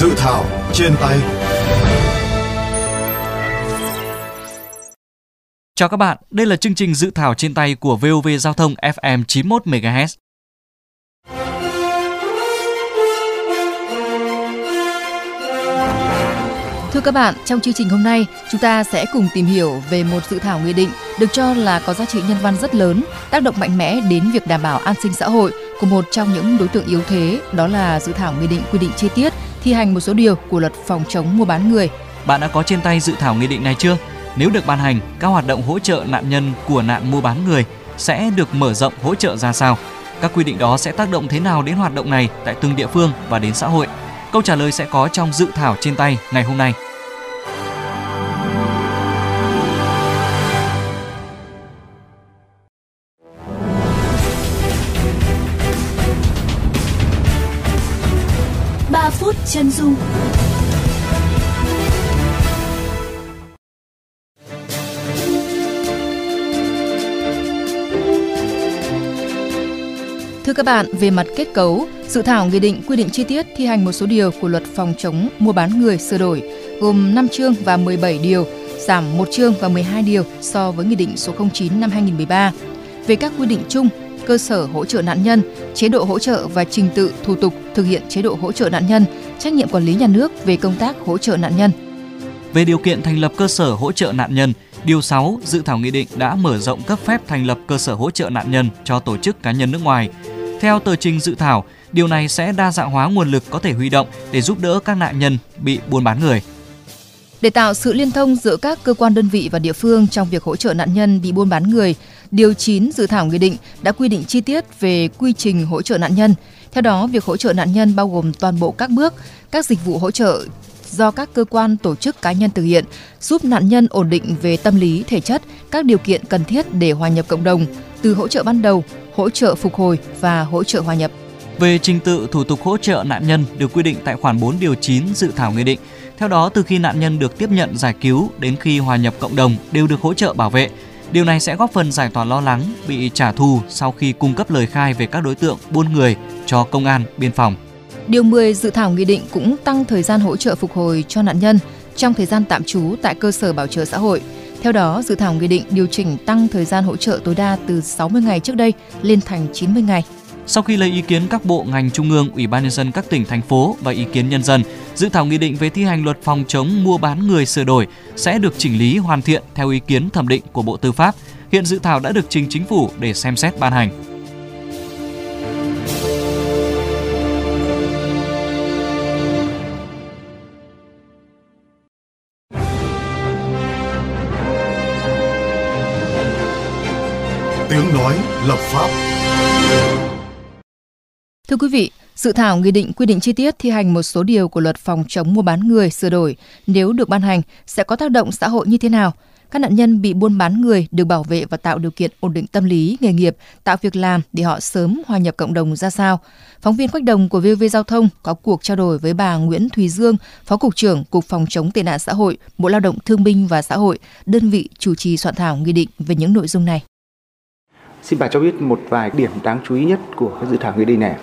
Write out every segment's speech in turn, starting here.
Dự thảo trên tay Chào các bạn, đây là chương trình dự thảo trên tay của VOV Giao thông FM 91 MHz. Thưa các bạn, trong chương trình hôm nay, chúng ta sẽ cùng tìm hiểu về một dự thảo nghị định được cho là có giá trị nhân văn rất lớn, tác động mạnh mẽ đến việc đảm bảo an sinh xã hội của một trong những đối tượng yếu thế, đó là dự thảo nghị định quy định chi tiết thi hành một số điều của luật phòng chống mua bán người. Bạn đã có trên tay dự thảo nghị định này chưa? Nếu được ban hành, các hoạt động hỗ trợ nạn nhân của nạn mua bán người sẽ được mở rộng hỗ trợ ra sao? Các quy định đó sẽ tác động thế nào đến hoạt động này tại từng địa phương và đến xã hội? Câu trả lời sẽ có trong dự thảo trên tay ngày hôm nay. Phút chân dung Thưa các bạn, về mặt kết cấu, dự thảo nghị định quy định chi tiết thi hành một số điều của luật phòng chống mua bán người sửa đổi, gồm 5 chương và 17 điều, giảm 1 chương và 12 điều so với Nghị định số 09 năm 2013. Về các quy định chung, cơ sở hỗ trợ nạn nhân, chế độ hỗ trợ và trình tự thủ tục thực hiện chế độ hỗ trợ nạn nhân, trách nhiệm quản lý nhà nước về công tác hỗ trợ nạn nhân. Về điều kiện thành lập cơ sở hỗ trợ nạn nhân, Điều 6 dự thảo nghị định đã mở rộng cấp phép thành lập cơ sở hỗ trợ nạn nhân cho tổ chức cá nhân nước ngoài. Theo tờ trình dự thảo, điều này sẽ đa dạng hóa nguồn lực có thể huy động để giúp đỡ các nạn nhân bị buôn bán người. Để tạo sự liên thông giữa các cơ quan đơn vị và địa phương trong việc hỗ trợ nạn nhân bị buôn bán người, Điều 9 dự thảo nghị định đã quy định chi tiết về quy trình hỗ trợ nạn nhân. Theo đó, việc hỗ trợ nạn nhân bao gồm toàn bộ các bước, các dịch vụ hỗ trợ do các cơ quan tổ chức cá nhân thực hiện, giúp nạn nhân ổn định về tâm lý, thể chất, các điều kiện cần thiết để hòa nhập cộng đồng, từ hỗ trợ ban đầu, hỗ trợ phục hồi và hỗ trợ hòa nhập. Về trình tự thủ tục hỗ trợ nạn nhân được quy định tại khoản 4 điều 9 dự thảo nghị định. Theo đó, từ khi nạn nhân được tiếp nhận giải cứu đến khi hòa nhập cộng đồng đều được hỗ trợ bảo vệ. Điều này sẽ góp phần giải tỏa lo lắng bị trả thù sau khi cung cấp lời khai về các đối tượng buôn người cho công an, biên phòng. Điều 10 dự thảo nghị định cũng tăng thời gian hỗ trợ phục hồi cho nạn nhân trong thời gian tạm trú tại cơ sở bảo trợ xã hội. Theo đó, dự thảo nghị định điều chỉnh tăng thời gian hỗ trợ tối đa từ 60 ngày trước đây lên thành 90 ngày. Sau khi lấy ý kiến các bộ ngành trung ương, ủy ban nhân dân các tỉnh thành phố và ý kiến nhân dân, dự thảo nghị định về thi hành luật phòng chống mua bán người sửa đổi sẽ được chỉnh lý hoàn thiện theo ý kiến thẩm định của Bộ Tư pháp. Hiện dự thảo đã được trình chính phủ để xem xét ban hành. Tiếng nói lập pháp Thưa quý vị, dự thảo nghị định quy định chi tiết thi hành một số điều của luật phòng chống mua bán người sửa đổi nếu được ban hành sẽ có tác động xã hội như thế nào? Các nạn nhân bị buôn bán người được bảo vệ và tạo điều kiện ổn định tâm lý, nghề nghiệp, tạo việc làm để họ sớm hòa nhập cộng đồng ra sao? Phóng viên Quách Đồng của VV Giao thông có cuộc trao đổi với bà Nguyễn Thùy Dương, Phó Cục trưởng Cục Phòng chống tệ nạn xã hội, Bộ Lao động Thương binh và Xã hội, đơn vị chủ trì soạn thảo nghị định về những nội dung này. Xin bà cho biết một vài điểm đáng chú ý nhất của dự thảo nghị định này.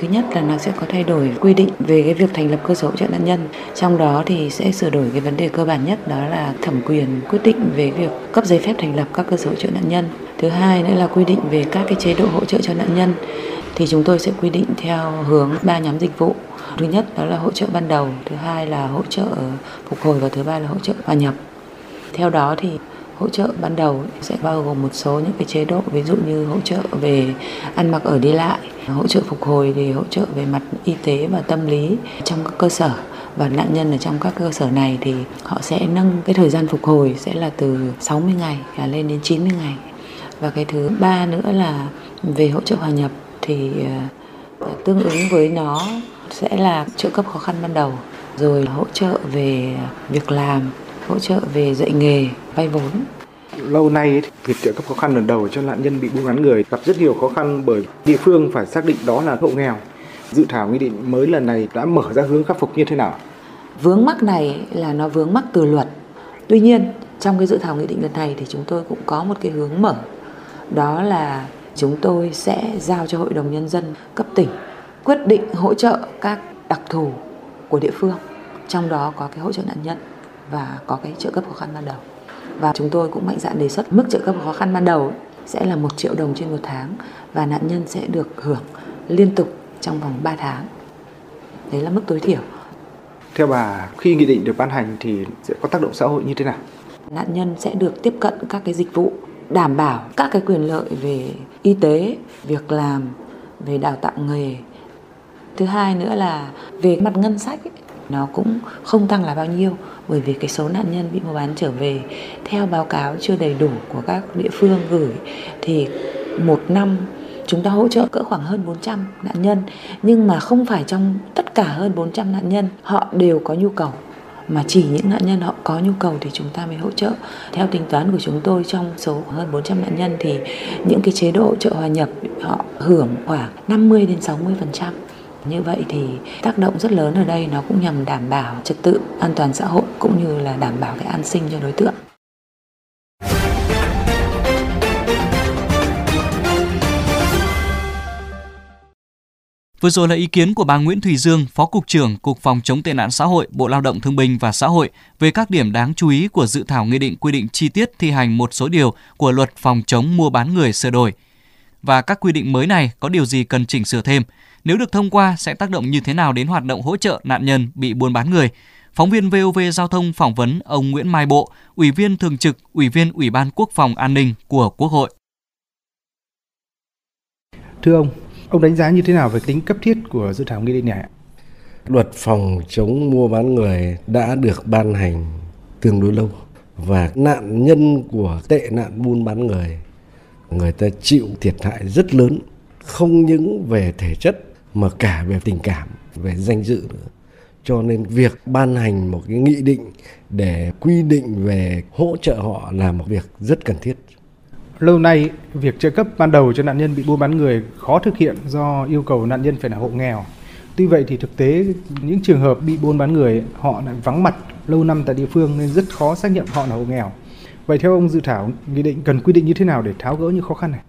Thứ nhất là nó sẽ có thay đổi quy định về cái việc thành lập cơ sở hỗ trợ nạn nhân. Trong đó thì sẽ sửa đổi cái vấn đề cơ bản nhất đó là thẩm quyền quyết định về việc cấp giấy phép thành lập các cơ sở hỗ trợ nạn nhân. Thứ hai nữa là quy định về các cái chế độ hỗ trợ cho nạn nhân thì chúng tôi sẽ quy định theo hướng ba nhóm dịch vụ. Thứ nhất đó là hỗ trợ ban đầu, thứ hai là hỗ trợ phục hồi và thứ ba là hỗ trợ hòa nhập. Theo đó thì hỗ trợ ban đầu sẽ bao gồm một số những cái chế độ ví dụ như hỗ trợ về ăn mặc ở đi lại hỗ trợ phục hồi thì hỗ trợ về mặt y tế và tâm lý trong các cơ sở và nạn nhân ở trong các cơ sở này thì họ sẽ nâng cái thời gian phục hồi sẽ là từ 60 ngày lên đến 90 ngày và cái thứ ba nữa là về hỗ trợ hòa nhập thì ờ, tương ứng với nó sẽ là trợ cấp khó khăn ban đầu rồi hỗ trợ về việc làm hỗ trợ về dạy nghề, vay vốn. Lâu nay việc trợ cấp khó khăn lần đầu cho nạn nhân bị buôn bán người gặp rất nhiều khó khăn bởi địa phương phải xác định đó là hộ nghèo. Dự thảo nghị định mới lần này đã mở ra hướng khắc phục như thế nào? Vướng mắc này là nó vướng mắc từ luật. Tuy nhiên, trong cái dự thảo nghị định lần này thì chúng tôi cũng có một cái hướng mở. Đó là chúng tôi sẽ giao cho Hội đồng Nhân dân cấp tỉnh quyết định hỗ trợ các đặc thù của địa phương, trong đó có cái hỗ trợ nạn nhân và có cái trợ cấp khó khăn ban đầu. Và chúng tôi cũng mạnh dạn đề xuất mức trợ cấp khó khăn ban đầu sẽ là 1 triệu đồng trên một tháng và nạn nhân sẽ được hưởng liên tục trong vòng 3 tháng. Đấy là mức tối thiểu. Theo bà, khi nghị định được ban hành thì sẽ có tác động xã hội như thế nào? Nạn nhân sẽ được tiếp cận các cái dịch vụ đảm bảo các cái quyền lợi về y tế, việc làm, về đào tạo nghề. Thứ hai nữa là về mặt ngân sách ấy, nó cũng không tăng là bao nhiêu, bởi vì cái số nạn nhân bị mua bán trở về theo báo cáo chưa đầy đủ của các địa phương gửi thì một năm chúng ta hỗ trợ cỡ khoảng hơn 400 nạn nhân nhưng mà không phải trong tất cả hơn 400 nạn nhân họ đều có nhu cầu, mà chỉ những nạn nhân họ có nhu cầu thì chúng ta mới hỗ trợ. Theo tính toán của chúng tôi trong số hơn 400 nạn nhân thì những cái chế độ trợ hòa nhập họ hưởng khoảng 50 đến 60%. Như vậy thì tác động rất lớn ở đây nó cũng nhằm đảm bảo trật tự an toàn xã hội cũng như là đảm bảo cái an sinh cho đối tượng. Vừa rồi là ý kiến của bà Nguyễn Thùy Dương, Phó Cục trưởng Cục Phòng chống tệ nạn xã hội, Bộ Lao động Thương binh và Xã hội về các điểm đáng chú ý của dự thảo nghị định quy định chi tiết thi hành một số điều của luật phòng chống mua bán người sửa đổi. Và các quy định mới này có điều gì cần chỉnh sửa thêm? Nếu được thông qua sẽ tác động như thế nào đến hoạt động hỗ trợ nạn nhân bị buôn bán người? Phóng viên VOV Giao thông phỏng vấn ông Nguyễn Mai Bộ, Ủy viên Thường trực, Ủy viên Ủy ban Quốc phòng An ninh của Quốc hội. Thưa ông, ông đánh giá như thế nào về tính cấp thiết của dự thảo nghị định này? Luật phòng chống mua bán người đã được ban hành tương đối lâu và nạn nhân của tệ nạn buôn bán người người ta chịu thiệt hại rất lớn không những về thể chất mà cả về tình cảm, về danh dự nữa. Cho nên việc ban hành một cái nghị định để quy định về hỗ trợ họ là một việc rất cần thiết. Lâu nay, việc trợ cấp ban đầu cho nạn nhân bị buôn bán người khó thực hiện do yêu cầu nạn nhân phải là hộ nghèo. Tuy vậy thì thực tế, những trường hợp bị buôn bán người, họ lại vắng mặt lâu năm tại địa phương nên rất khó xác nhận họ là hộ nghèo. Vậy theo ông dự thảo nghị định cần quy định như thế nào để tháo gỡ những khó khăn này?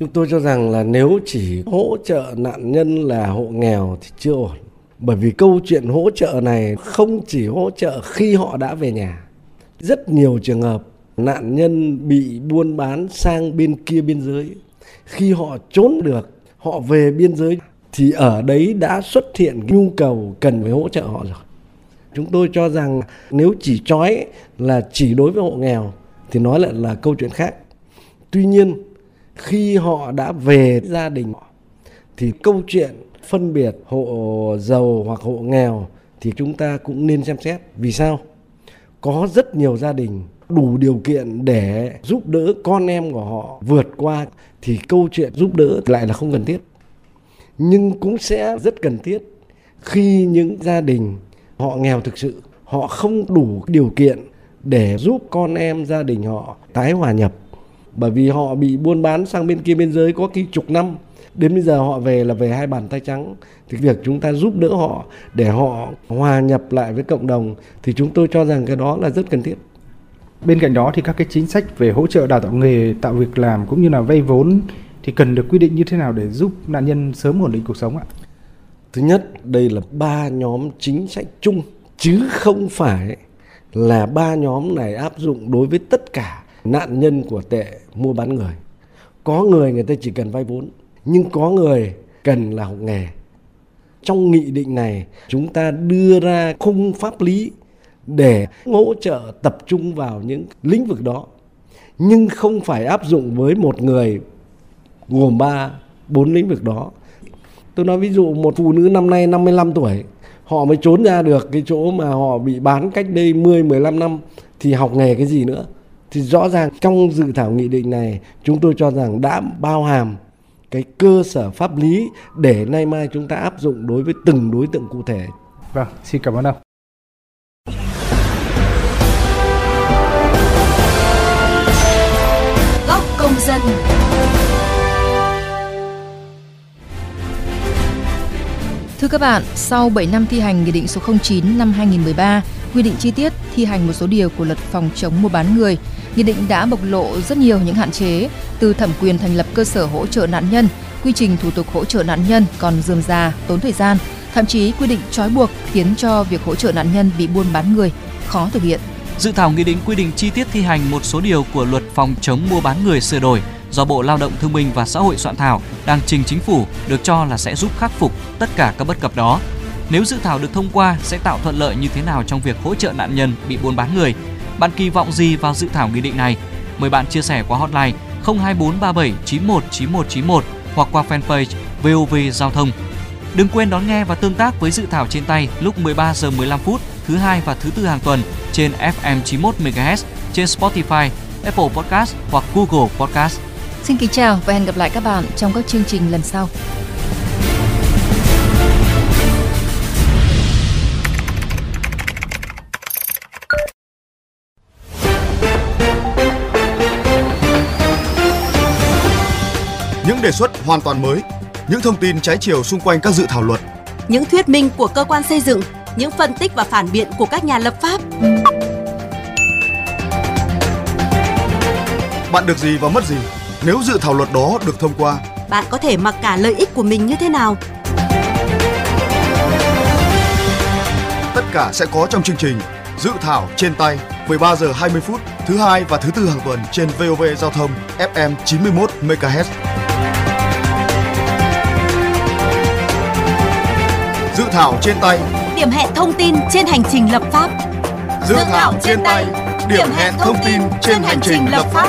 Chúng tôi cho rằng là nếu chỉ hỗ trợ nạn nhân là hộ nghèo thì chưa ổn. Bởi vì câu chuyện hỗ trợ này không chỉ hỗ trợ khi họ đã về nhà. Rất nhiều trường hợp nạn nhân bị buôn bán sang bên kia biên giới. Khi họ trốn được, họ về biên giới thì ở đấy đã xuất hiện nhu cầu cần phải hỗ trợ họ rồi. Chúng tôi cho rằng nếu chỉ trói là chỉ đối với hộ nghèo thì nói lại là câu chuyện khác. Tuy nhiên khi họ đã về gia đình, thì câu chuyện phân biệt hộ giàu hoặc hộ nghèo thì chúng ta cũng nên xem xét. Vì sao? Có rất nhiều gia đình đủ điều kiện để giúp đỡ con em của họ vượt qua, thì câu chuyện giúp đỡ lại là không cần thiết. Nhưng cũng sẽ rất cần thiết khi những gia đình họ nghèo thực sự, họ không đủ điều kiện để giúp con em gia đình họ tái hòa nhập bởi vì họ bị buôn bán sang bên kia biên giới có khi chục năm. Đến bây giờ họ về là về hai bàn tay trắng. Thì việc chúng ta giúp đỡ họ để họ hòa nhập lại với cộng đồng thì chúng tôi cho rằng cái đó là rất cần thiết. Bên cạnh đó thì các cái chính sách về hỗ trợ đào tạo nghề tạo việc làm cũng như là vay vốn thì cần được quy định như thế nào để giúp nạn nhân sớm ổn định cuộc sống ạ? Thứ nhất đây là ba nhóm chính sách chung chứ không phải là ba nhóm này áp dụng đối với tất cả nạn nhân của tệ mua bán người. Có người người ta chỉ cần vay vốn, nhưng có người cần là học nghề. Trong nghị định này, chúng ta đưa ra khung pháp lý để hỗ trợ tập trung vào những lĩnh vực đó. Nhưng không phải áp dụng với một người gồm ba, bốn lĩnh vực đó. Tôi nói ví dụ một phụ nữ năm nay 55 tuổi, họ mới trốn ra được cái chỗ mà họ bị bán cách đây 10 15 năm thì học nghề cái gì nữa? Thì rõ ràng trong dự thảo nghị định này chúng tôi cho rằng đã bao hàm cái cơ sở pháp lý để nay mai chúng ta áp dụng đối với từng đối tượng cụ thể. Vâng, xin cảm ơn ông. Góc công dân. Thưa các bạn, sau 7 năm thi hành Nghị định số 09 năm 2013 quy định chi tiết thi hành một số điều của luật phòng chống mua bán người, Nghị định đã bộc lộ rất nhiều những hạn chế, từ thẩm quyền thành lập cơ sở hỗ trợ nạn nhân, quy trình thủ tục hỗ trợ nạn nhân còn dườm già, tốn thời gian, thậm chí quy định trói buộc khiến cho việc hỗ trợ nạn nhân bị buôn bán người khó thực hiện. Dự thảo nghị định quy định chi tiết thi hành một số điều của luật phòng chống mua bán người sửa đổi do Bộ Lao động Thương binh và Xã hội soạn thảo đang trình chính phủ được cho là sẽ giúp khắc phục tất cả các bất cập đó. Nếu dự thảo được thông qua sẽ tạo thuận lợi như thế nào trong việc hỗ trợ nạn nhân bị buôn bán người? Bạn kỳ vọng gì vào dự thảo nghị định này? Mời bạn chia sẻ qua hotline 02437 919191 hoặc qua fanpage VOV Giao thông. Đừng quên đón nghe và tương tác với dự thảo trên tay lúc 13 giờ 15 phút thứ hai và thứ tư hàng tuần trên FM 91 MHz trên Spotify, Apple Podcast hoặc Google Podcast. Xin kính chào và hẹn gặp lại các bạn trong các chương trình lần sau. Đề xuất hoàn toàn mới, những thông tin trái chiều xung quanh các dự thảo luật, những thuyết minh của cơ quan xây dựng, những phân tích và phản biện của các nhà lập pháp. bạn được gì và mất gì nếu dự thảo luật đó được thông qua? Bạn có thể mặc cả lợi ích của mình như thế nào? Tất cả sẽ có trong chương trình Dự thảo trên tay 13 giờ 20 phút thứ hai và thứ tư hàng tuần trên VOV Giao thông FM 91 MHz. Dự thảo trên tay Điểm hẹn thông tin trên hành trình lập pháp. Dự thảo trên tay Điểm hẹn thông tin trên hành trình lập pháp.